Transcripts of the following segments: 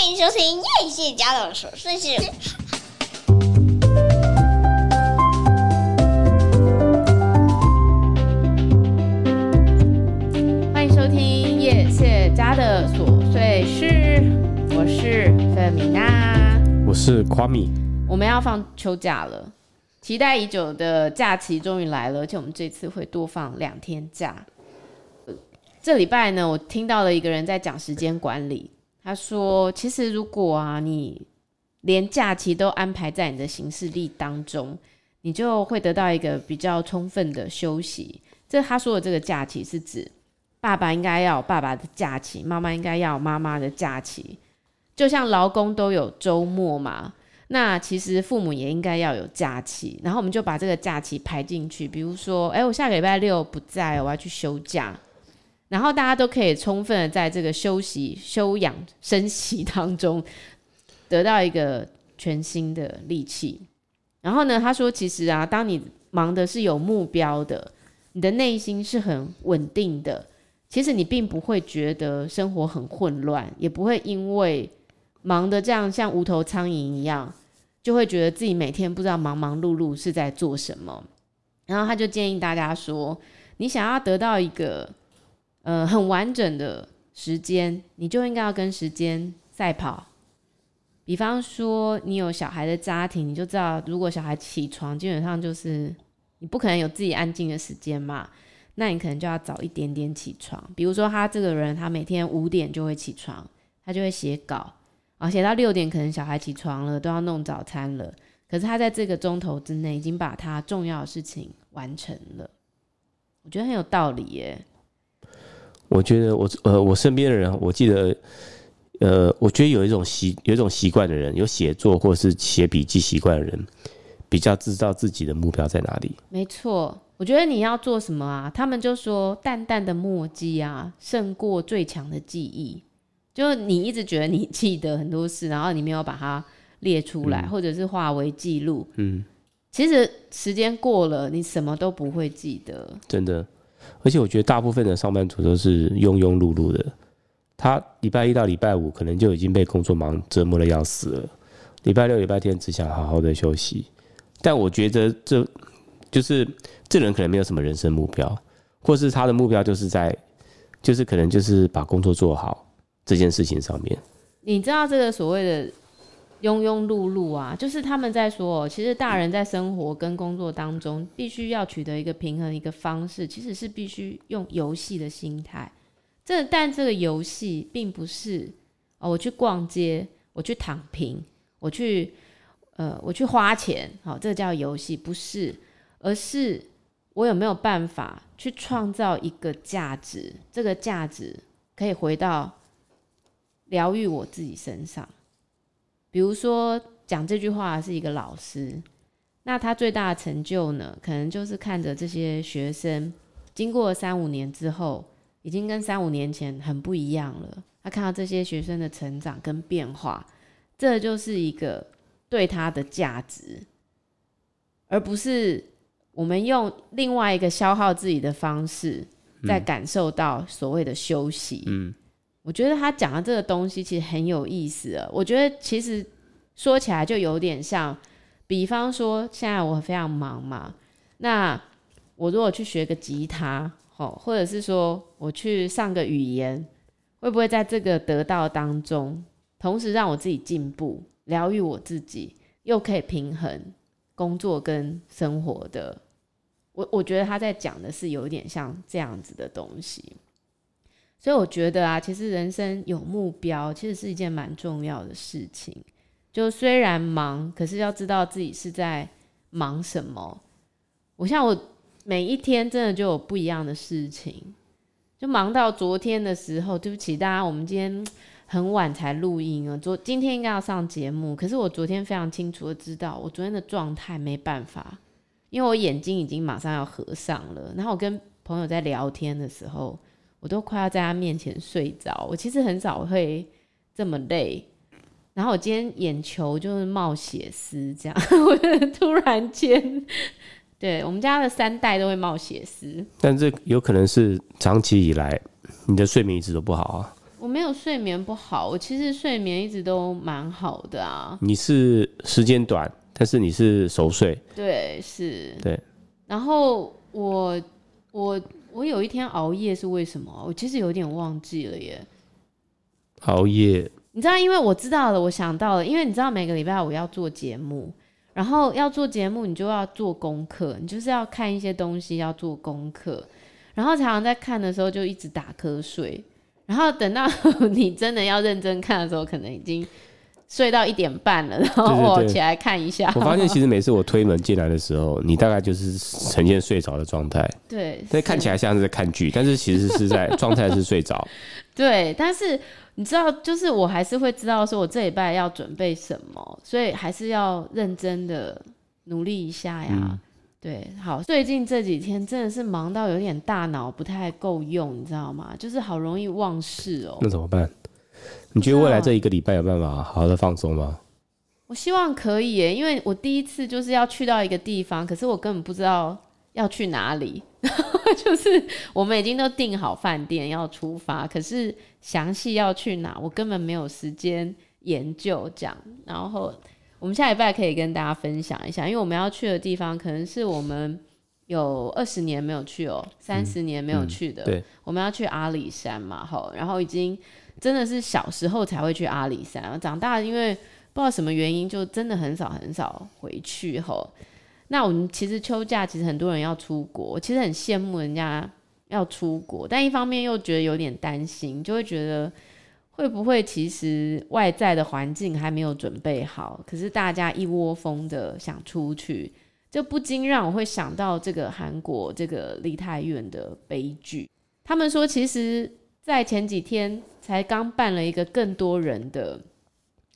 欢迎收听叶谢家的琐碎事。欢迎收听叶谢家的琐碎事，我是费米娜，我是夸米。我们要放秋假了，期待已久的假期终于来了，而且我们这次会多放两天假。这礼拜呢，我听到了一个人在讲时间管理。他说：“其实如果啊，你连假期都安排在你的行事历当中，你就会得到一个比较充分的休息。这他说的这个假期是指爸爸应该要有爸爸的假期，妈妈应该要有妈妈的假期。就像劳工都有周末嘛，那其实父母也应该要有假期。然后我们就把这个假期排进去，比如说，哎，我下个礼拜六不在，我要去休假。”然后大家都可以充分的在这个休息、休养生息当中，得到一个全新的力气。然后呢，他说：“其实啊，当你忙的是有目标的，你的内心是很稳定的。其实你并不会觉得生活很混乱，也不会因为忙得这样像无头苍蝇一样，就会觉得自己每天不知道忙忙碌碌是在做什么。”然后他就建议大家说：“你想要得到一个。”呃，很完整的时间，你就应该要跟时间赛跑。比方说，你有小孩的家庭，你就知道，如果小孩起床，基本上就是你不可能有自己安静的时间嘛。那你可能就要早一点点起床。比如说，他这个人，他每天五点就会起床，他就会写稿，啊，写到六点，可能小孩起床了，都要弄早餐了。可是他在这个钟头之内，已经把他重要的事情完成了。我觉得很有道理耶。我觉得我呃，我身边的人，我记得，呃，我觉得有一种习有一种习惯的人，有写作或是写笔记习惯的人，比较知道自己的目标在哪里。没错，我觉得你要做什么啊？他们就说淡淡的墨迹啊，胜过最强的记忆。就你一直觉得你记得很多事，然后你没有把它列出来，嗯、或者是化为记录。嗯，其实时间过了，你什么都不会记得。真的。而且我觉得大部分的上班族都是庸庸碌碌的，他礼拜一到礼拜五可能就已经被工作忙折磨的要死了，礼拜六、礼拜天只想好好的休息。但我觉得这就是这人可能没有什么人生目标，或是他的目标就是在，就是可能就是把工作做好这件事情上面。你知道这个所谓的？庸庸碌碌啊，就是他们在说，其实大人在生活跟工作当中，必须要取得一个平衡，一个方式，其实是必须用游戏的心态。这但这个游戏并不是哦，我去逛街，我去躺平，我去呃，我去花钱，好，这个叫游戏，不是，而是我有没有办法去创造一个价值，这个价值可以回到疗愈我自己身上。比如说，讲这句话是一个老师，那他最大的成就呢，可能就是看着这些学生经过三五年之后，已经跟三五年前很不一样了。他看到这些学生的成长跟变化，这就是一个对他的价值，而不是我们用另外一个消耗自己的方式，在感受到所谓的休息。嗯。我觉得他讲的这个东西其实很有意思啊。我觉得其实说起来就有点像，比方说现在我非常忙嘛，那我如果去学个吉他，或者是说我去上个语言，会不会在这个得到当中，同时让我自己进步，疗愈我自己，又可以平衡工作跟生活的？我我觉得他在讲的是有点像这样子的东西。所以我觉得啊，其实人生有目标，其实是一件蛮重要的事情。就虽然忙，可是要知道自己是在忙什么。我像我每一天真的就有不一样的事情，就忙到昨天的时候，对不起大家，我们今天很晚才录音啊。昨今天应该要上节目，可是我昨天非常清楚的知道，我昨天的状态没办法，因为我眼睛已经马上要合上了。然后我跟朋友在聊天的时候。我都快要在他面前睡着。我其实很少会这么累，然后我今天眼球就是冒血丝，这样，我突然间，对我们家的三代都会冒血丝。但这有可能是长期以来你的睡眠一直都不好啊。我没有睡眠不好，我其实睡眠一直都蛮好的啊。你是时间短，但是你是熟睡。对，是。对。然后我我我有一天熬夜是为什么？我其实有点忘记了耶。熬夜。你知道，因为我知道了，我想到了，因为你知道每个礼拜我要做节目，然后要做节目，你就要做功课，你就是要看一些东西，要做功课，然后常常在看的时候就一直打瞌睡。然后等到 你真的要认真看的时候，可能已经睡到一点半了，然后我起来看一下。我发现其实每次我推门进来的时候，你大概就是呈现睡着的状态。对，所以看起来像是在看剧，但是其实是在状态是睡着。对，但是你知道，就是我还是会知道说我这礼拜要准备什么，所以还是要认真的努力一下呀。嗯对，好，最近这几天真的是忙到有点大脑不太够用，你知道吗？就是好容易忘事哦。那怎么办？你觉得未来这一个礼拜有办法好好的放松吗？我希望可以耶，因为我第一次就是要去到一个地方，可是我根本不知道要去哪里，就是我们已经都订好饭店要出发，可是详细要去哪，我根本没有时间研究这样，然后。我们下礼拜可以跟大家分享一下，因为我们要去的地方可能是我们有二十年没有去哦，三十年没有去的。嗯嗯、对，我们要去阿里山嘛，吼，然后已经真的是小时候才会去阿里山，长大因为不知道什么原因，就真的很少很少回去吼。那我们其实秋假其实很多人要出国，其实很羡慕人家要出国，但一方面又觉得有点担心，就会觉得。会不会其实外在的环境还没有准备好，可是大家一窝蜂的想出去，就不禁让我会想到这个韩国这个梨泰院的悲剧。他们说，其实，在前几天才刚办了一个更多人的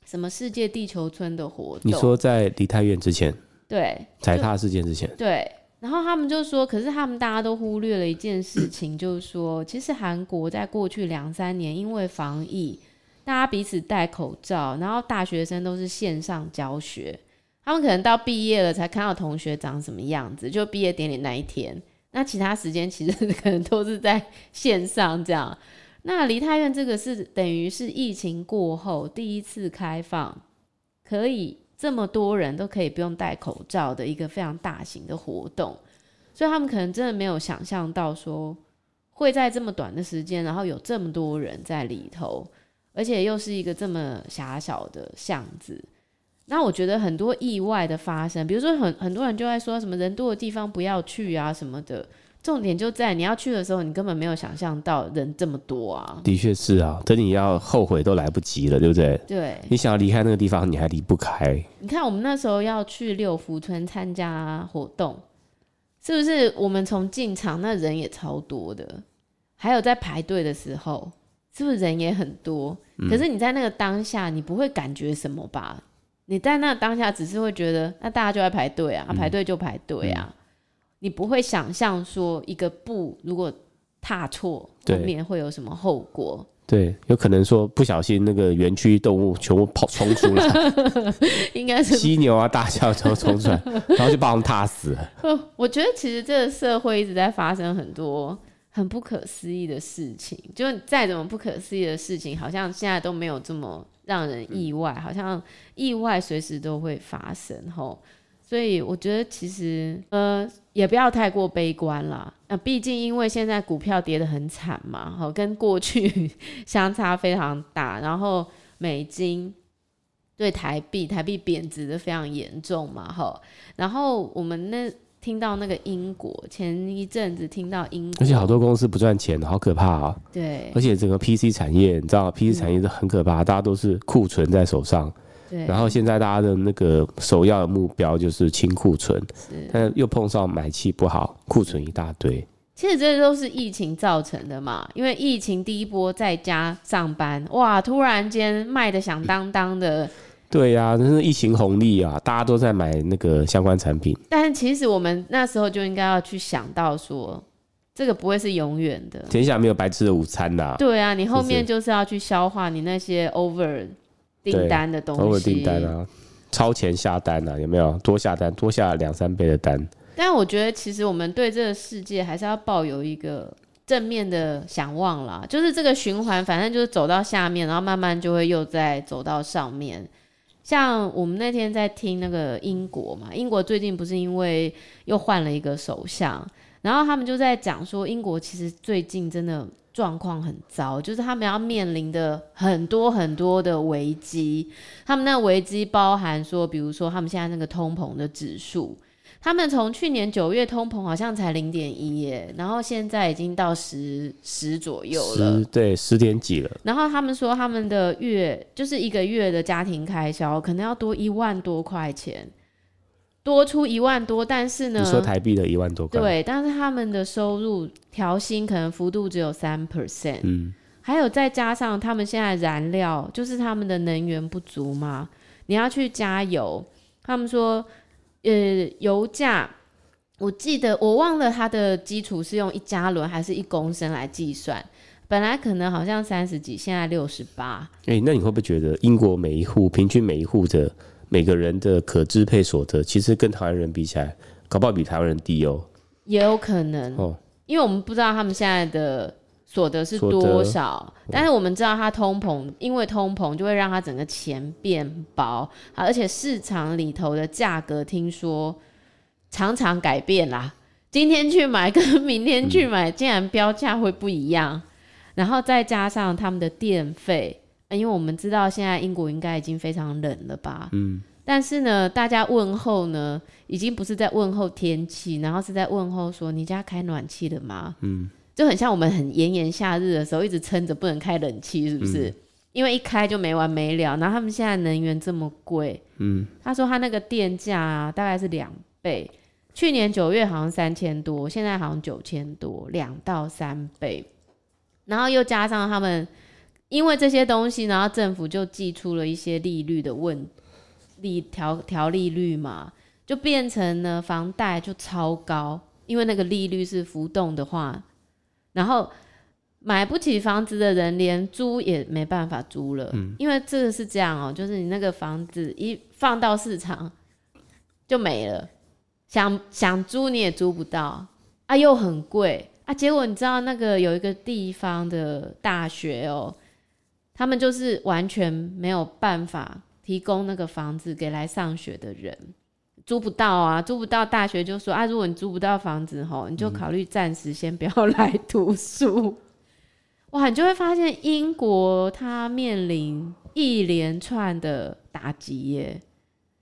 什么世界地球村的活动。你说在梨泰院之前？对，踩踏事件之前。对。然后他们就说，可是他们大家都忽略了一件事情，就是说，其实韩国在过去两三年因为防疫，大家彼此戴口罩，然后大学生都是线上教学，他们可能到毕业了才看到同学长什么样子，就毕业典礼那一天，那其他时间其实可能都是在线上这样。那梨泰院这个是等于是疫情过后第一次开放，可以。这么多人都可以不用戴口罩的一个非常大型的活动，所以他们可能真的没有想象到说会在这么短的时间，然后有这么多人在里头，而且又是一个这么狭小的巷子。那我觉得很多意外的发生，比如说很很多人就在说什么人多的地方不要去啊什么的。重点就在你要去的时候，你根本没有想象到人这么多啊！的确是啊，等你要后悔都来不及了，对不对？对，你想要离开那个地方，你还离不开。你看，我们那时候要去六福村参加活动，是不是？我们从进场那人也超多的，还有在排队的时候，是不是人也很多？嗯。可是你在那个当下，你不会感觉什么吧？你在那当下，只是会觉得，那大家就在排队啊，排队就排队啊。嗯。你不会想象说一个步如果踏错，后面会有什么后果？对，有可能说不小心那个园区动物全部跑冲出来，应该是犀牛啊、大象全部冲出来，然后就把我们踏死了。我觉得其实这个社会一直在发生很多很不可思议的事情，就再怎么不可思议的事情，好像现在都没有这么让人意外，好像意外随时都会发生。吼。所以我觉得其实呃也不要太过悲观了。那、呃、毕竟因为现在股票跌得很惨嘛，好跟过去 相差非常大，然后美金对台币台币贬值的非常严重嘛，哈。然后我们那听到那个英国前一阵子听到英国，而且好多公司不赚钱，好可怕啊。对，而且整个 PC 产业，你知道 PC 产业是很可怕，嗯、大家都是库存在手上。然后现在大家的那个首要的目标就是清库存，但又碰上买气不好，库存一大堆。其实这都是疫情造成的嘛，因为疫情第一波在家上班，哇，突然间卖的响当当的。对呀、啊，那是疫情红利啊，大家都在买那个相关产品。但是其实我们那时候就应该要去想到说，这个不会是永远的。天下没有白吃的午餐呐。对啊，你后面就是要去消化你那些 over。订单的东西，偶尔订单啊，超前下单啊，有没有多下单，多下两三倍的单？但我觉得，其实我们对这个世界还是要抱有一个正面的想望啦，就是这个循环，反正就是走到下面，然后慢慢就会又再走到上面。像我们那天在听那个英国嘛，英国最近不是因为又换了一个首相，然后他们就在讲说，英国其实最近真的状况很糟，就是他们要面临的很多很多的危机。他们那个危机包含说，比如说他们现在那个通膨的指数。他们从去年九月通膨好像才零点一耶，然后现在已经到十十左右了，十对十点几了。然后他们说他们的月就是一个月的家庭开销可能要多一万多块钱，多出一万多，但是呢，你说台币的一万多块，对，但是他们的收入调薪可能幅度只有三 percent，嗯，还有再加上他们现在燃料就是他们的能源不足嘛，你要去加油，他们说。呃，油价，我记得我忘了它的基础是用一加仑还是一公升来计算。本来可能好像三十几，现在六十八。哎，那你会不会觉得英国每一户平均每一户的每个人的可支配所得，其实跟台湾人比起来，搞不好比台湾人低哦？也有可能哦，因为我们不知道他们现在的。所得是多少？但是我们知道，它通膨，因为通膨就会让它整个钱变薄，而且市场里头的价格听说常常改变啦。今天去买跟明天去买，竟然标价会不一样。然后再加上他们的电费，因为我们知道现在英国应该已经非常冷了吧？嗯。但是呢，大家问候呢，已经不是在问候天气，然后是在问候说：“你家开暖气了吗？”嗯。就很像我们很炎炎夏日的时候，一直撑着不能开冷气，是不是？嗯、因为一开就没完没了。然后他们现在能源这么贵，嗯，他说他那个电价啊，大概是两倍。去年九月好像三千多，现在好像九千多，两到三倍。然后又加上他们因为这些东西，然后政府就寄出了一些利率的问利调调利率嘛，就变成呢房贷就超高，因为那个利率是浮动的话。然后买不起房子的人，连租也没办法租了，嗯，因为这个是这样哦，就是你那个房子一放到市场就没了，想想租你也租不到啊，又很贵啊。结果你知道那个有一个地方的大学哦，他们就是完全没有办法提供那个房子给来上学的人。租不到啊，租不到，大学就说啊，如果你租不到房子吼，你就考虑暂时先不要来读书。哇，你就会发现英国它面临一连串的打击耶，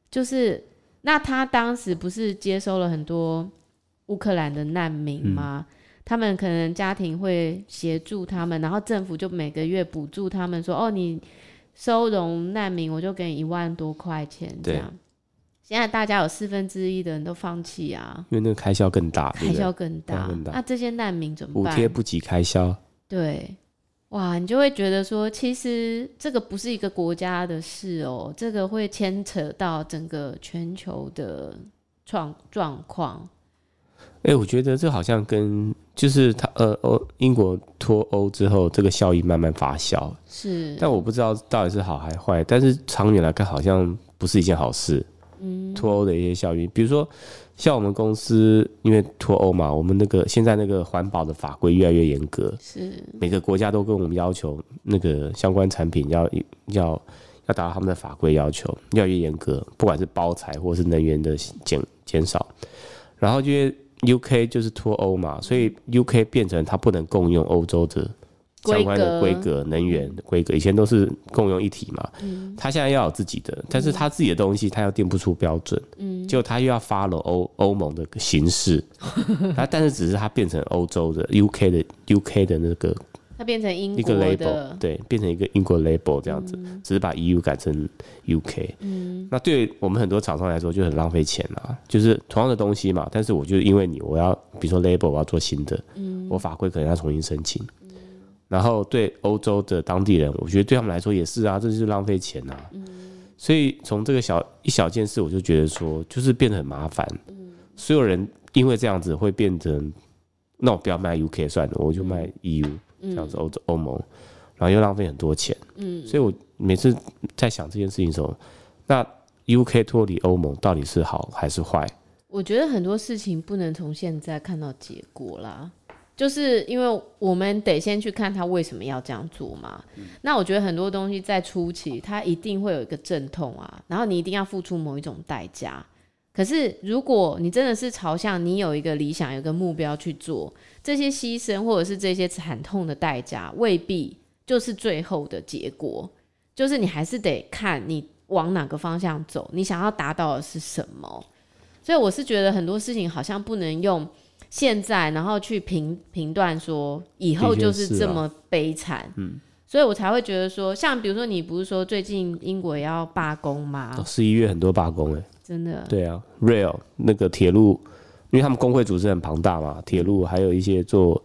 就是那他当时不是接收了很多乌克兰的难民吗？他们可能家庭会协助他们，然后政府就每个月补助他们说，哦，你收容难民，我就给你一万多块钱这样。现在大家有四分之一的人都放弃啊，因为那个开销更大，开销更大。那、啊、这些难民怎么办？补贴不及开销。对，哇，你就会觉得说，其实这个不是一个国家的事哦，这个会牵扯到整个全球的状状况。哎、欸，我觉得这好像跟就是他呃欧英国脱欧之后，这个效益慢慢发酵。是，但我不知道到底是好还坏。但是长远来看，好像不是一件好事。嗯脱欧的一些效应，比如说像我们公司，因为脱欧嘛，我们那个现在那个环保的法规越来越严格，是每个国家都跟我们要求那个相关产品要要要达到他们的法规要求，越来越严格，不管是包材或是能源的减减少，然后因为 UK 就是脱欧嘛，所以 UK 变成它不能共用欧洲的。相关的规格、能源的规格，以前都是共用一体嘛。嗯，他现在要有自己的，但是它自己的东西它又定不出标准。嗯，结果他又要 follow 欧欧盟的形式，它但是只是它变成欧洲的 UK 的 UK 的那个，他变成英国的，一个 label，对，变成一个英国 label 这样子，只是把 EU 改成 UK。嗯，那对我们很多厂商来说就很浪费钱了，就是同样的东西嘛，但是我就因为你，我要比如说 label 我要做新的，嗯，我法规可能要重新申请。然后对欧洲的当地人，我觉得对他们来说也是啊，这就是浪费钱、啊。嗯。所以从这个小一小件事，我就觉得说，就是变得很麻烦。嗯。所有人因为这样子会变成，那我不要卖 UK 算了，我就卖 EU、嗯、这样子欧洲欧盟，然后又浪费很多钱。嗯。所以我每次在想这件事情的时候，那 UK 脱离欧盟到底是好还是坏？我觉得很多事情不能从现在看到结果啦。就是因为我们得先去看他为什么要这样做嘛。嗯、那我觉得很多东西在初期，它一定会有一个阵痛啊，然后你一定要付出某一种代价。可是如果你真的是朝向你有一个理想、有一个目标去做，这些牺牲或者是这些惨痛的代价，未必就是最后的结果。就是你还是得看你往哪个方向走，你想要达到的是什么。所以我是觉得很多事情好像不能用。现在，然后去评评断说以后就是这么悲惨，啊，嗯，所以我才会觉得说，像比如说你不是说最近英国也要罢工吗？十一月很多罢工哎，真的。对啊，Rail 那个铁路，因为他们工会组织很庞大嘛，铁路还有一些做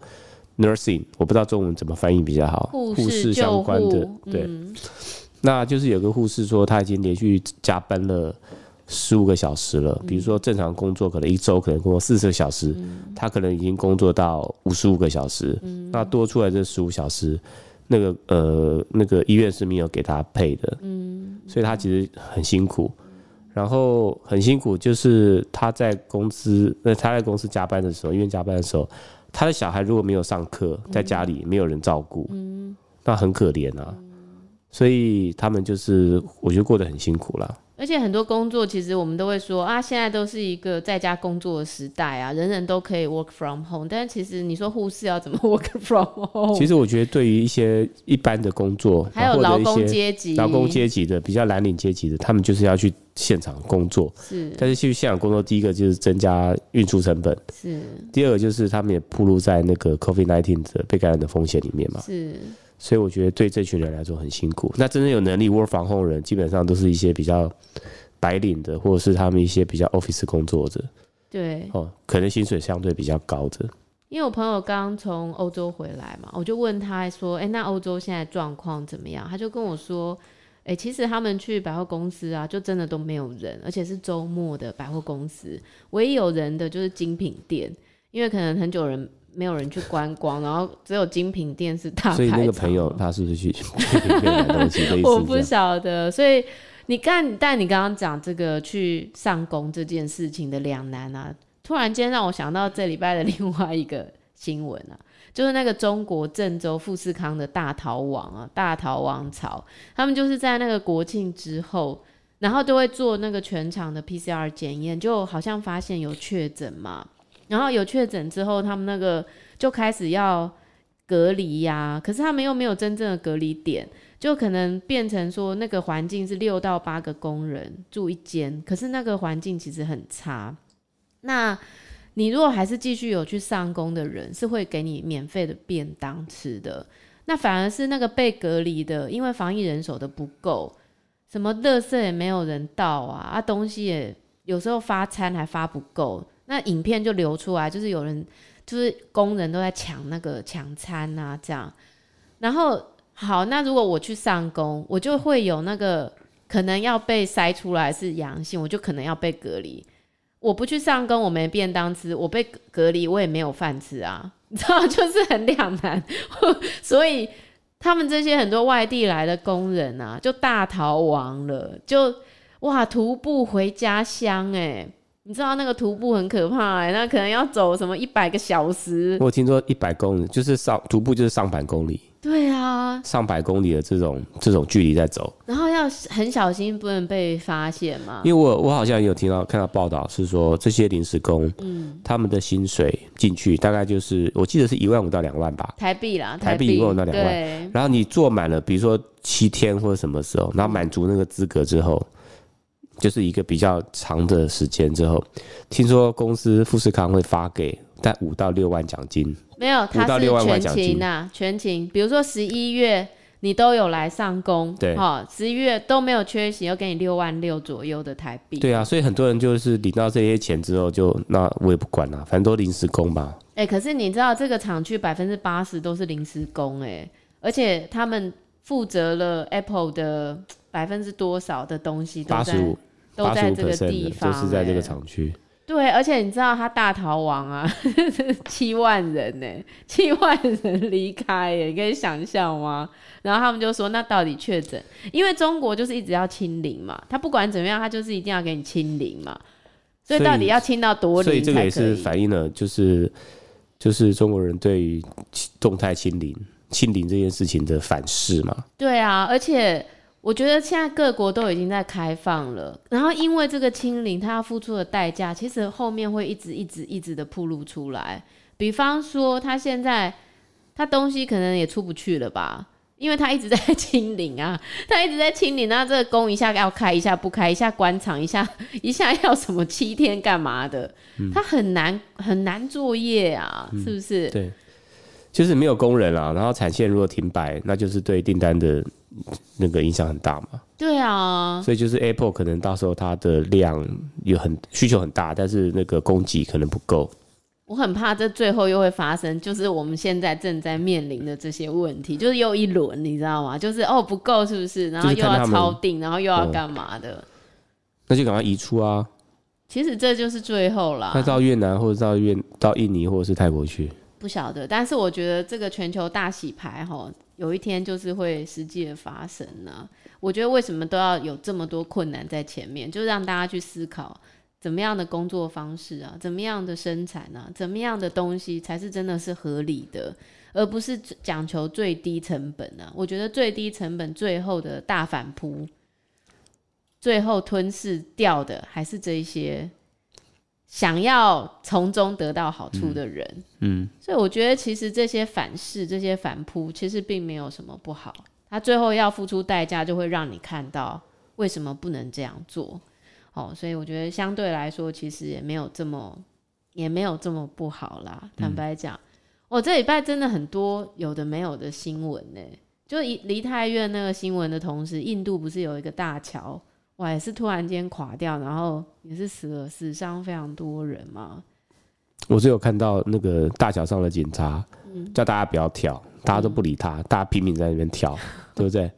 nursing，我不知道中文怎么翻译比较好，护士相关的，对，嗯，那就是有个护士说他已经连续加班了。十五个小时了，比如说正常工作可能一周可能工作四十个小时，嗯、他可能已经工作到五十五个小时，嗯、那多出来这十五小时，那个呃那个医院是没有给他配的，嗯、所以他其实很辛苦，然后很辛苦就是他在公司那他在公司加班的时候，因为加班的时候，他的小孩如果没有上课，在家里没有人照顾，嗯、那很可怜啊，所以他们就是我觉得过得很辛苦了。而且很多工作，其实我们都会说啊，现在都是一个在家工作的时代啊，人人都可以 work from home。但是其实你说护士要怎么 work from home？其实我觉得对于一些一般的工作，还有劳工阶级、劳工阶级的比较蓝领阶级的，他们就是要去现场工作。是，但是去现场工作，第一个就是增加运输成本。是，第二个就是他们也暴露在那个 COVID-19 的被感染的风险里面嘛。是。所以我觉得对这群人来说很辛苦。那真正有能力 work from home 的人，基本上都是一些比较白领的，或者是他们一些比较 office 工作者。对，哦，可能薪水相对比较高的。因为我朋友刚从欧洲回来嘛，我就问他说：“哎、欸，那欧洲现在状况怎么样？”他就跟我说：“哎、欸，其实他们去百货公司啊，就真的都没有人，而且是周末的百货公司，唯一有人的就是精品店，因为可能很久人。”没有人去观光，然后只有精品店是大牌。所以那个朋友他是不是去精品店买东西？我不晓得。所以你看，但你刚刚讲这个去上工这件事情的两难啊，突然间让我想到这礼拜的另外一个新闻啊，就是那个中国郑州富士康的大逃亡啊，大逃亡潮，他们就是在那个国庆之后，然后都会做那个全场的 PCR 检验，就好像发现有确诊嘛。然后有确诊之后，他们那个就开始要隔离呀、可是他们又没有真正的隔离点，就可能变成说那个环境是六到八个工人住一间，可是那个环境其实很差。那你如果还是继续有去上工的人，是会给你免费的便当吃的。那反而是那个被隔离的，因为防疫人手的不够，什么垃圾也没有人倒啊，啊东西也有时候发餐还发不够。那影片就流出来，就是有人，就是工人都在抢那个抢餐啊，这样。然后好，那如果我去上工，我就会有那个可能要被筛出来是阳性，我就可能要被隔离。我不去上工，我没便当吃；我被隔离，我也没有饭吃啊，你知道，就是很两难。所以他们这些很多外地来的工人啊，就大逃亡了，就哇徒步回家乡哎、你知道那个徒步很可怕哎、欸，那可能要走什么一百个小时。我听说一百公里就是上徒步就是上百公里。对啊，上百公里的这种这种距离在走，然后要很小心，不能被发现嘛。因为我我好像有听到看到报道是说这些临时工，嗯，他们的薪水进去大概就是我记得是一万五到两万吧，台币啦，台币一万五到两万。然后你做满了，比如说七天或者什么时候，然后满足那个资格之后。就是一个比较长的时间之后，听说公司富士康会发给在五到六万奖金，没有，五到六万块奖金呐，全勤。比如说十一月你都有来上工，对，哈，十一月都没有缺席，要给你六万六左右的台币。对啊，所以很多人就是领到这些钱之后就，就那我也不管了，反正都临时工吧。哎、欸，可是你知道这个厂区百分之八十都是临时工，哎，而且他们负责了 Apple 的百分之多少的东西都在，八十五。都在这个地方，就是在这个厂区。对，而且你知道他大逃亡啊，七万人呢，七万人离开耶，你可以想象吗？然后他们就说，那到底确诊？因为中国就是一直要清零嘛，他不管怎么样，他就是一定要给你清零嘛。所以到底要清到多零？所以这个也是反映了，就是就是中国人对于动态清零、清零这件事情的反噬嘛。对啊，而且我觉得现在各国都已经在开放了，然后因为这个清零，它要付出的代价，其实后面会一直、一直、一直的铺露出来。比方说，他现在他东西可能也出不去了吧？因为他一直在清零啊，他一直在清零，然后这个工一下要开，一下不开，一下关厂，一下 一下要什么七天干嘛的，嗯、他很难很难作业啊，是不是？嗯、对，就是没有工人啊，然后产线如果停摆，那就是对订单的那个影响很大嘛。对啊，所以就是 Apple 可能到时候它的量有很需求很大，但是那个供给可能不够。我很怕这最后又会发生，就是我们现在正在面临的这些问题，就是又一轮，你知道吗？就是哦不够是不是？然后又要超定，然后又要干嘛的？那就赶快移出啊！其实这就是最后啦。那到越南或者到越到印尼或者是泰国去？不晓得，但是我觉得这个全球大洗牌哈，有一天就是会实际的发生呢。我觉得为什么都要有这么多困难在前面，就让大家去思考。怎么样的工作方式啊？怎么样的生产啊？怎么样的东西才是真的是合理的，而不是讲求最低成本啊？我觉得最低成本最后的大反扑，最后吞噬掉的还是这一些想要从中得到好处的人。嗯，嗯，所以我觉得其实这些反噬、这些反扑，其实并没有什么不好。他最后要付出代价，就会让你看到为什么不能这样做。哦，所以我觉得相对来说，其实也没有这么，也没有这么不好啦。坦白讲，我、这礼拜真的很多有的没有的新闻呢。就离离太院那个新闻的同时，印度不是有一个大桥，哇，也是突然间垮掉，然后也是死了死伤非常多人嘛。我是有看到那个大桥上的警察，嗯、叫大家不要跳，大家都不理他，嗯、大家拼命在那边跳，对不对？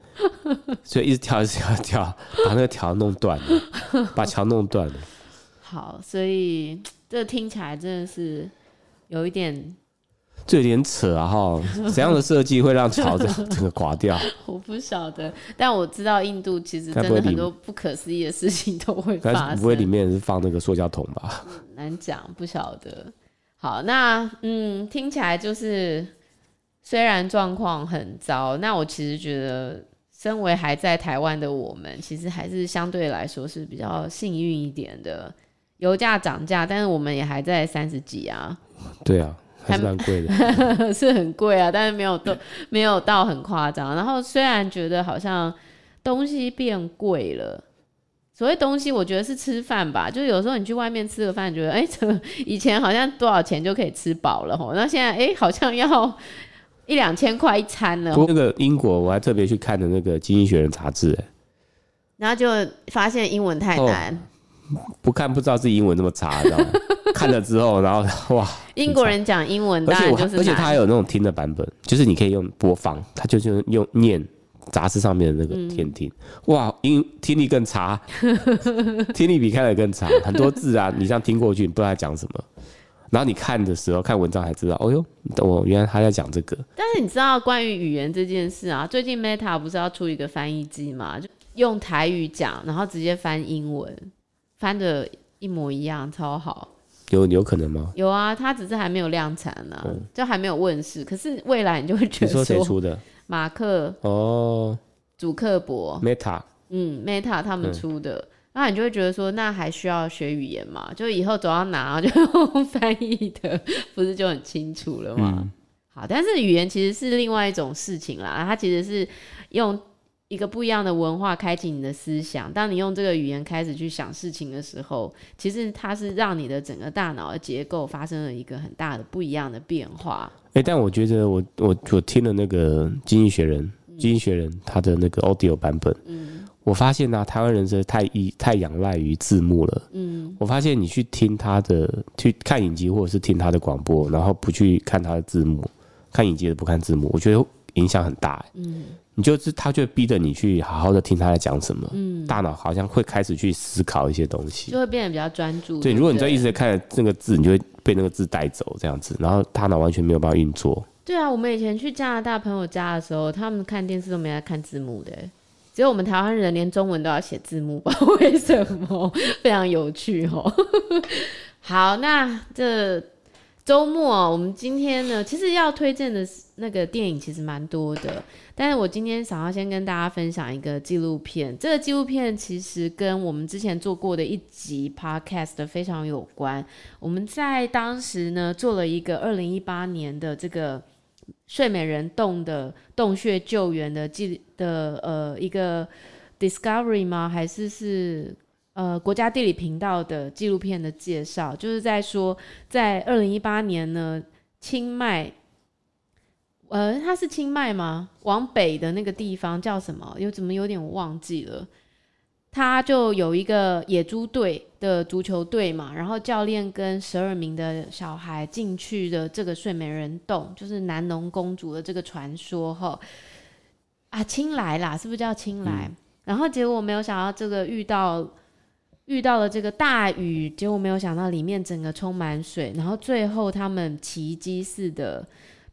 所以一直跳，一直跳，跳，把那个桥弄断了，把桥弄断了。好，所以这听起来真的是有一点，这有点扯啊！哈，怎样的设计会让桥整整个垮掉？我不晓得，但我知道印度其实真的很多不可思议的事情都会 发生。不会里面是放那个塑胶桶吧？嗯，难讲，不晓得。好，那嗯，听起来就是虽然状况很糟，那我其实觉得。身为还在台湾的我们，其实还是相对来说是比较幸运一点的。油价涨价，但是我们也还在三十几啊。对啊，还是蛮贵的，是很贵啊，但是没有都没有到很夸张。然后虽然觉得好像东西变贵了，所谓东西，我觉得是吃饭吧。就是有时候你去外面吃个饭，觉得哎，以前好像多少钱就可以吃饱了吼，那现在哎，好像要。一两千块一餐了。那个英国，我还特别去看的那个《经济学人》杂志，然后就发现英文太难，哦、不看不知道自己英文那么差，知道吗？看了之后，然后 哇，英国人讲英文，当然就是而且他还有那种听的版本，就是你可以用播放，他就是用念杂志上面的那个天听，嗯、哇，英听力更差，听力比看的更差，很多字啊，你这样听过去，你不知道他讲什么。然后你看的时候，看文章才知道，哦哟，我原来他在讲这个。但是你知道关于语言这件事啊，最近 Meta 不是要出一个翻译机嘛？就用台语讲，然后直接翻英文，翻的一模一样，超好。有有可能吗？有啊，它只是还没有量产呢、啊，嗯、就还没有问世。可是未来你就会觉得说，谁出的？马克哦，主克伯，Meta，嗯，Meta 他们出的。嗯那你就会觉得说，那还需要学语言嘛？就以后走到哪就用翻译的，不是就很清楚了吗？嗯、好，但是语言其实是另外一种事情啦，它其实是用一个不一样的文化开启你的思想。当你用这个语言开始去想事情的时候，其实它是让你的整个大脑的结构发生了一个很大的不一样的变化。哎、欸，但我觉得我我我听了那个《经济学人》，《经济学人》他的那个 audio 版本，嗯。我发现呢、啊，台湾人是太依太仰赖于字幕了。嗯，我发现你去听他的，去看影集或者是听他的广播，然后不去看他的字幕，看影集的不看字幕，我觉得影响很大。嗯，你就是他就逼着你去好好的听他在讲什么。嗯，大脑好像会开始去思考一些东西，就会变得比较专注。对，如果你在一直在看那个字，你就会被那个字带走，这样子，然后大脑完全没有办法运作。对啊，我们以前去加拿大朋友家的时候，他们看电视都没在看字幕的。只有我们台湾人连中文都要写字幕吧？为什么？非常有趣哦。好，那这周末，我们今天呢，其实要推荐的那个电影其实蛮多的，但是我今天想要先跟大家分享一个纪录片。这个纪录片其实跟我们之前做过的一集 podcast 非常有关。我们在当时呢做了一个二零一八年的这个睡美人洞的洞穴救援的记的呃一个 discovery 吗？还是是？呃，国家地理频道的纪录片的介绍，就是在说，在二零一八年呢，清迈，呃，它是清迈吗？往北的那个地方叫什么？又怎么有点忘记了？他就有一个野猪队的足球队嘛，然后教练跟十二名的小孩进去的这个睡美人洞，就是南农公主的这个传说哈。啊，清莱啦，是不是叫清莱？嗯、然后结果没有想到这个遇到。遇到了这个大雨，结果没有想到里面整个充满水，然后最后他们奇迹似的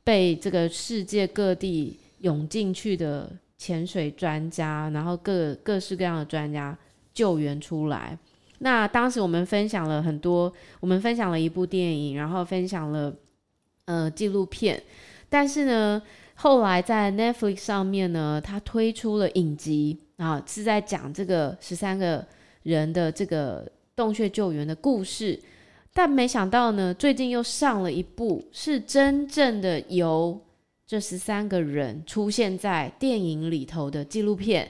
被这个世界各地涌进去的潜水专家，然后各各式各样的专家救援出来。那当时我们分享了很多，我们分享了一部电影，然后分享了呃纪录片，但是呢，后来在 Netflix 上面呢，它推出了影集啊，是在讲这个十三个。人的这个洞穴救援的故事，但没想到呢，最近又上了一部是真正的由这十三个人出现在电影里头的纪录片，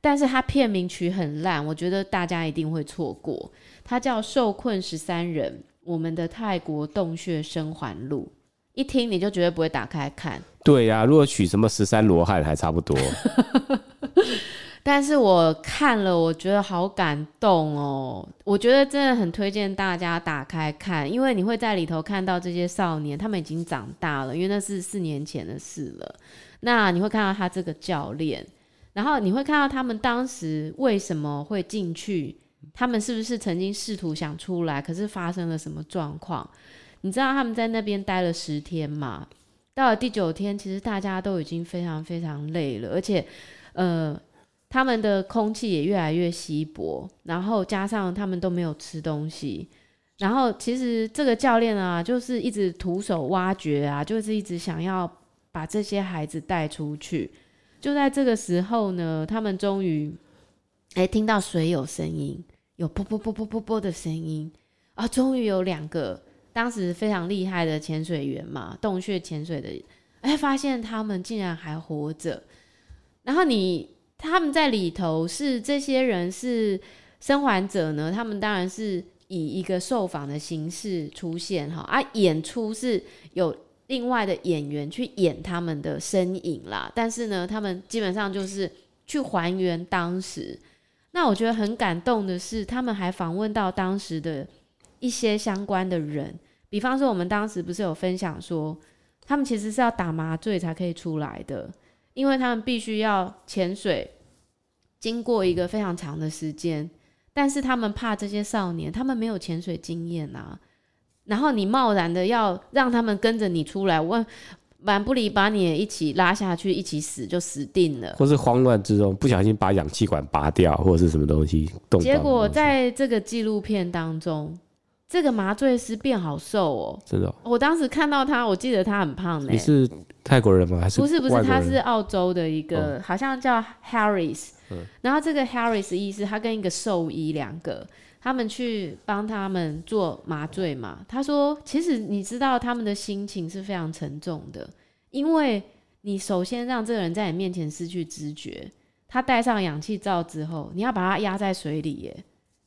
但是它片名曲很烂，我觉得大家一定会错过。它叫《受困十三人：我们的泰国洞穴生还录》，一听你就绝对不会打开看。对呀、啊，如果取什么十三罗汉还差不多。但是我看了，我觉得好感动哦！我觉得真的很推荐大家打开看，因为你会在里头看到这些少年，他们已经长大了，因为那是四年前的事了。那你会看到他这个教练，然后你会看到他们当时为什么会进去，他们是不是曾经试图想出来，可是发生了什么状况？你知道他们在那边待了十天嘛？到了第九天，其实大家都已经非常非常累了，而且，呃。他们的空气也越来越稀薄，然后加上他们都没有吃东西，然后其实这个教练啊，就是一直徒手挖掘啊，就是一直想要把这些孩子带出去。就在这个时候呢，他们终于哎听到水有声音，有噗噗噗噗噗噗的声音啊，终于有两个当时非常厉害的潜水员嘛，洞穴潜水的，哎，发现他们竟然还活着，然后你。他们在里头是这些人是生还者呢，他们当然是以一个受访的形式出现哈，啊，演出是有另外的演员去演他们的身影啦，但是呢，他们基本上就是去还原当时。那我觉得很感动的是，他们还访问到当时的一些相关的人，比方说我们当时不是有分享说，他们其实是要打麻醉才可以出来的。因为他们必须要潜水，经过一个非常长的时间，但是他们怕这些少年，他们没有潜水经验啊。然后你贸然的要让他们跟着你出来，我蛮不离把你也一起拉下去，一起死就死定了。或是慌乱之中不小心把氧气管拔掉，或者是什么东西动。结果在这个纪录片当中。这个麻醉师变好瘦哦，真的、哦。我当时看到他，我记得他很胖呢。你是泰国人吗？还是不是不是？他是澳洲的一个，哦、好像叫 Harris。嗯。然后这个 Harris 意思，他跟一个兽医两个，他们去帮他们做麻醉嘛。他说，其实你知道他们的心情是非常沉重的，因为你首先让这个人在你面前失去知觉，他戴上氧气罩之后，你要把他压在水里耶。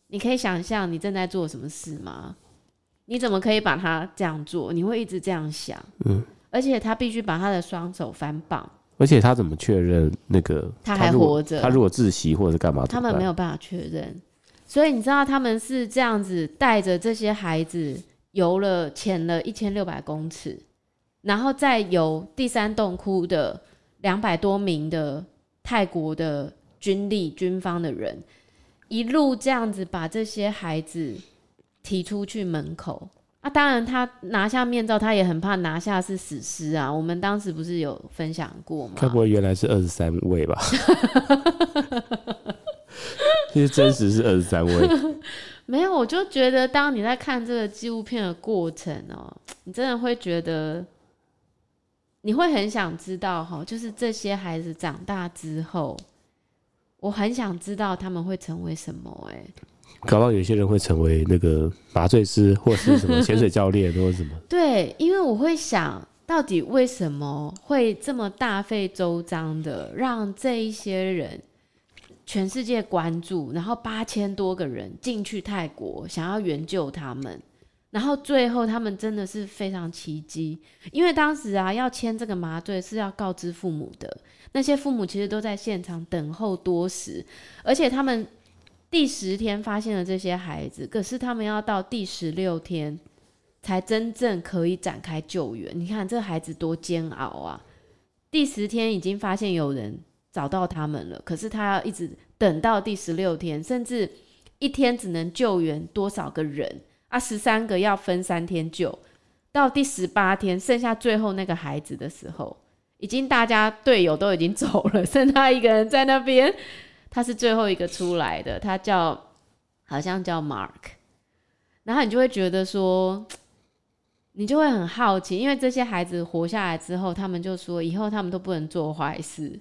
你可以想象你正在做什么事吗？你怎么可以把他这样做？你会一直这样想，嗯，而且他必须把他的双手反绑，而且他怎么确认那个他还活着？他如果窒息或者是干嘛？他们没有办法确认，所以你知道他们是这样子带着这些孩子游了潜了一千六百公尺，然后再游第三洞窟的两百多名的泰国的军力军方的人。一路这样子把这些孩子提出去门口啊，当然他拿下面罩，他也很怕拿下是死尸啊。我们当时不是有分享过吗？该不会原来是二十三位吧？其实真实是二十三位。没有，我就觉得当你在看这个纪录片的过程哦、喔，你真的会觉得，你会很想知道哈，就是这些孩子长大之后，我很想知道他们会成为什么、欸。哎，搞不好有些人会成为那个麻醉师，或是什么潜水教练，或者什么。对，因为我会想到底为什么会这么大费周章的让这一些人。全世界关注，然后八千多个人进去泰国，想要援救他们，然后最后他们真的是非常奇迹，因为当时啊要签这个麻醉是要告知父母的，那些父母其实都在现场等候多时，而且他们第十天发现了这些孩子，可是他们要到第十六天才真正可以展开救援。你看这孩子多煎熬啊！第十天已经发现有人。找到他们了，可是他要一直等到第十六天，甚至一天只能救援多少个人啊？十三个要分三天救，到第十八天剩下最后那个孩子的时候，已经大家队友都已经走了，剩他一个人在那边，他是最后一个出来的，他叫好像叫 Mark，然后你就会觉得说，你就会很好奇，因为这些孩子活下来之后，他们就说以后他们都不能做坏事。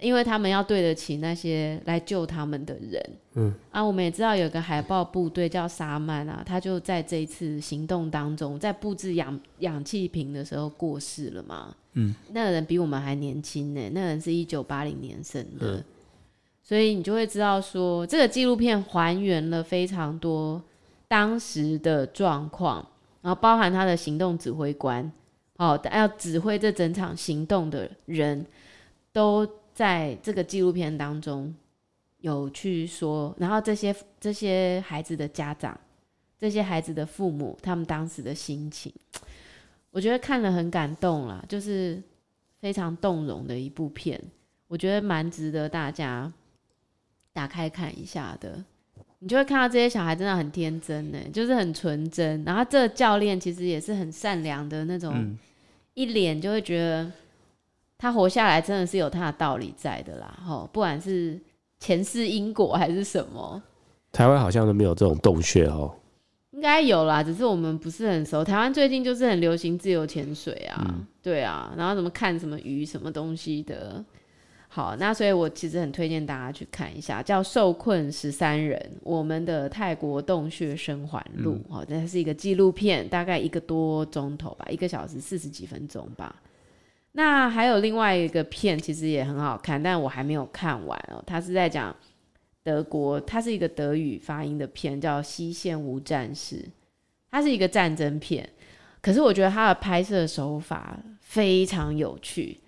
因为他们要对得起那些来救他们的人，嗯。啊，我们也知道有个海豹部队叫沙曼啊，他就在这一次行动当中，在布置氧氧气瓶的时候过世了嘛，嗯，那个人比我们还年轻呢，那个人是一九八零年生的，嗯，所以你就会知道说，这个纪录片还原了非常多当时的状况，然后包含他的行动指挥官，哦，要指挥这整场行动的人都。在这个纪录片当中，有去说，然后这些这些孩子的家长，这些孩子的父母，他们当时的心情，我觉得看了很感动啦，就是非常动容的一部片，我觉得蛮值得大家打开看一下的。你就会看到这些小孩真的很天真呢，就是很纯真。然后这个教练其实也是很善良的那种，嗯、一脸就会觉得。他活下来真的是有他的道理在的啦，吼，不管是前世因果还是什么，台湾好像都没有这种洞穴哦，应该有啦，只是我们不是很熟。台湾最近就是很流行自由潜水啊，嗯、对啊，然后怎么看什么鱼什么东西的，好，那所以我其实很推荐大家去看一下，叫《受困十三人：我们的泰国洞穴生还录》哦、嗯，这是一个纪录片，大概一个多钟头吧，一个小时四十几分钟吧。那还有另外一个片，其实也很好看，但我还没有看完哦。它是在讲德国，它是一个德语发音的片，叫《西线无战事》，它是一个战争片。可是我觉得它的拍摄手法非常有趣，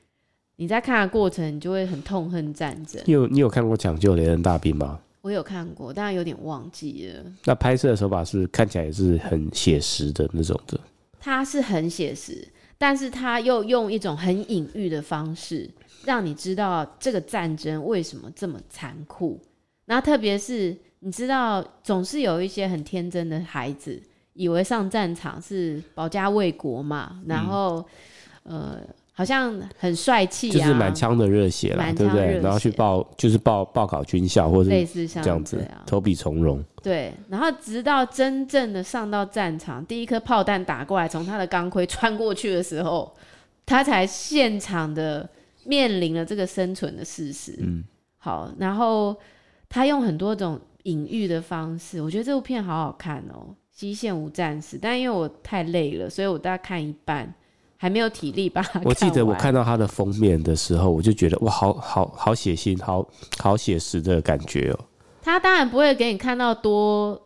你在看的过程，你就会很痛恨战争。你有你有看过《抢救雷恩大兵》吗？我有看过，但有点忘记了。那拍摄的手法是看起来也是很写实的那种的。它是很写实。但是他又用一种很隐喻的方式，让你知道这个战争为什么这么残酷。然后特别是你知道，总是有一些很天真的孩子，以为上战场是保家卫国嘛，然后、嗯、呃。好像很帅气、啊，就是满腔的热血啦，对不对？然后去报，就是报报考军校，或者类似像这样子，投笔从戎。对，然后直到真正的上到战场，第一颗炮弹打过来，从他的钢盔穿过去的时候，他才现场的面临了这个生存的事实。嗯，好，然后他用很多种隐喻的方式，我觉得这部片好好看哦，《西线无战士》。但因为我太累了，所以我大概看一半。还没有体力吧？我记得我看到他的封面的时候，我就觉得哇，好好好血腥，好好写实的感觉哦。他当然不会给你看到多，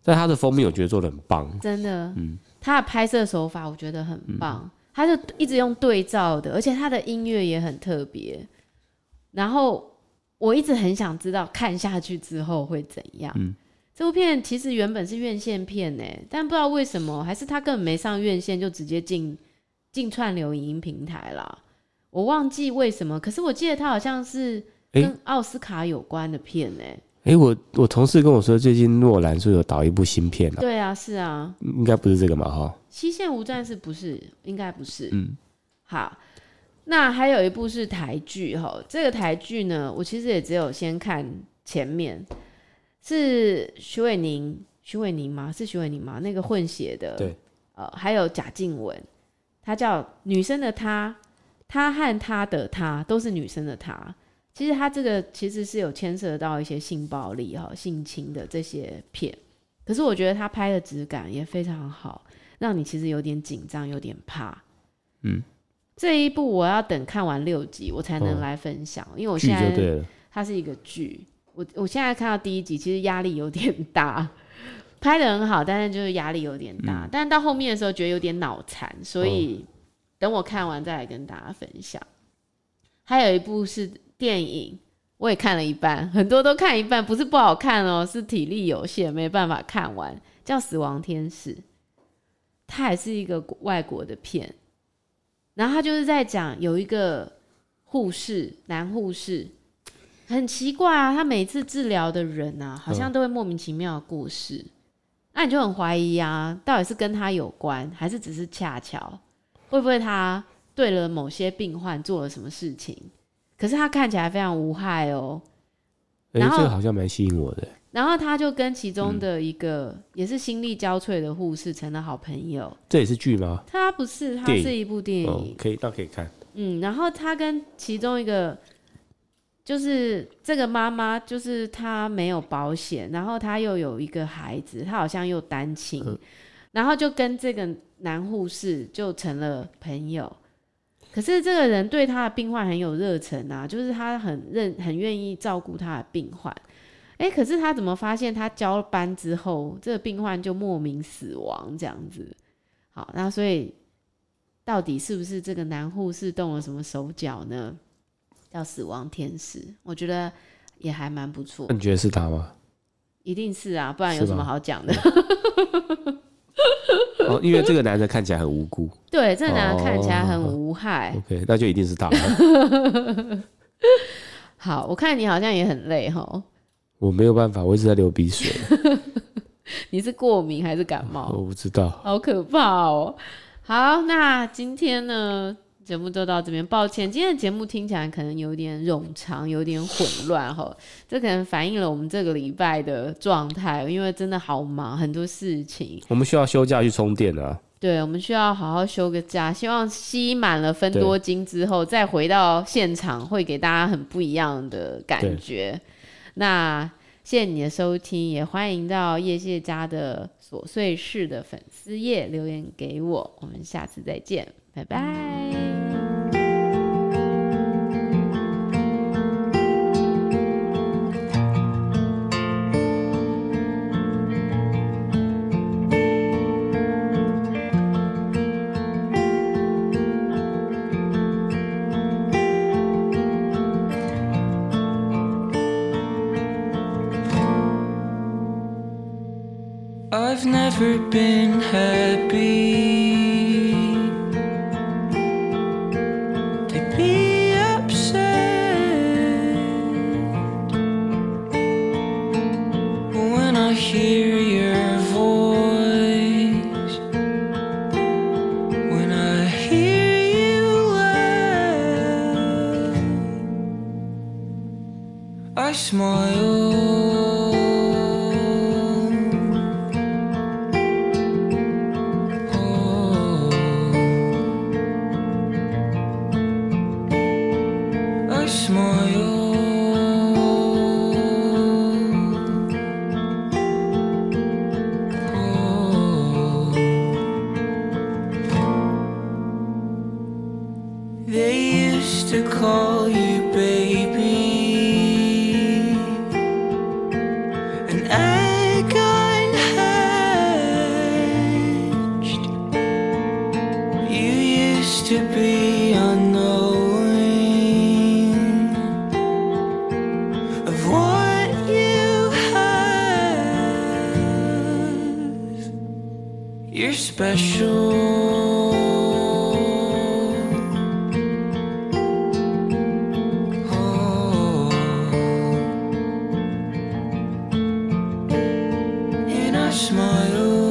在他的封面我觉得做的很棒，真的。嗯，他的拍摄手法我觉得很棒，嗯、他就一直用对照的，而且他的音乐也很特别。然后我一直很想知道看下去之后会怎样。嗯，这部片其实原本是院线片呢，但不知道为什么，还是他根本没上院线就直接进。进串流影音平台了，我忘记为什么，可是我记得他好像是跟奥斯卡有关的片呢、欸。哎、欸，我我同事跟我说，最近诺兰是有导一部新片啊。对啊，是啊，应该不是这个嘛？哈，西线无战事不是，应该不是。嗯，好，那还有一部是台剧哈，这个台剧呢，我其实也只有先看前面，是徐伟宁，徐伟宁吗？是徐伟宁吗？那个混血的，对。呃，还有贾静雯，她叫女生的她，她和她的她都是女生的她。其实他这个其实是有牵涉到一些性暴力哈、性侵的这些片，可是我觉得他拍的质感也非常好，让你其实有点紧张，有点怕。嗯，这一部我要等看完六集我才能来分享，哦、因为我现在它是一个剧，我我现在看到第一集，其实压力有点大。拍的很好，但是就是压力有点大。嗯、但是到后面的时候觉得有点脑残，所以等我看完再来跟大家分享。哦、还有一部是电影，我也看了一半，很多都看一半，不是不好看哦，是体力有限，没办法看完。叫《死亡天使》，它也是一个外国的片，然后他就是在讲有一个护士，男护士，很奇怪啊，他每次治疗的人啊，好像都会莫名其妙的故事。那你就很怀疑啊，到底是跟他有关，还是只是恰巧？会不会他对了某些病患做了什么事情？可是他看起来非常无害哦。哎、欸，这个好像蛮吸引我的。然后他就跟其中的一个也是心力交瘁的护士成了好朋友。这也是剧吗？他不是，他是一部电影。哦、可以，倒可以看。嗯，然后他跟其中一个。就是这个妈妈，就是她没有保险，然后她又有一个孩子，她好像又单亲，嗯、然后就跟这个男护士就成了朋友。可是这个人对他的病患很有热忱啊，就是他很认很愿意照顾他的病患。哎，可是他怎么发现他交班之后，这个病患就莫名死亡这样子？好，那所以到底是不是这个男护士动了什么手脚呢？叫死亡天使，我觉得也还蛮不错。你觉得是他吗？一定是啊，不然有什么好讲的？哦，因为这个男的看起来很无辜。对，这个男的看起来很无害。哦、OK，那就一定是他。好，我看你好像也很累哈。我没有办法，我一直在流鼻水。你是过敏还是感冒？我不知道。好可怕哦。好，那今天呢？节目就到这边，抱歉，今天的节目听起来可能有点冗长，有点混乱哈。这可能反映了我们这个礼拜的状态，因为真的好忙，很多事情。我们需要休假去充电啊。对，我们需要好好休个假，希望吸满了分多金之后，再回到现场，会给大家很不一样的感觉。那谢谢你的收听，也欢迎到叶谢家的琐碎事的粉丝页留言给我，我们下次再见。拜拜。be smile.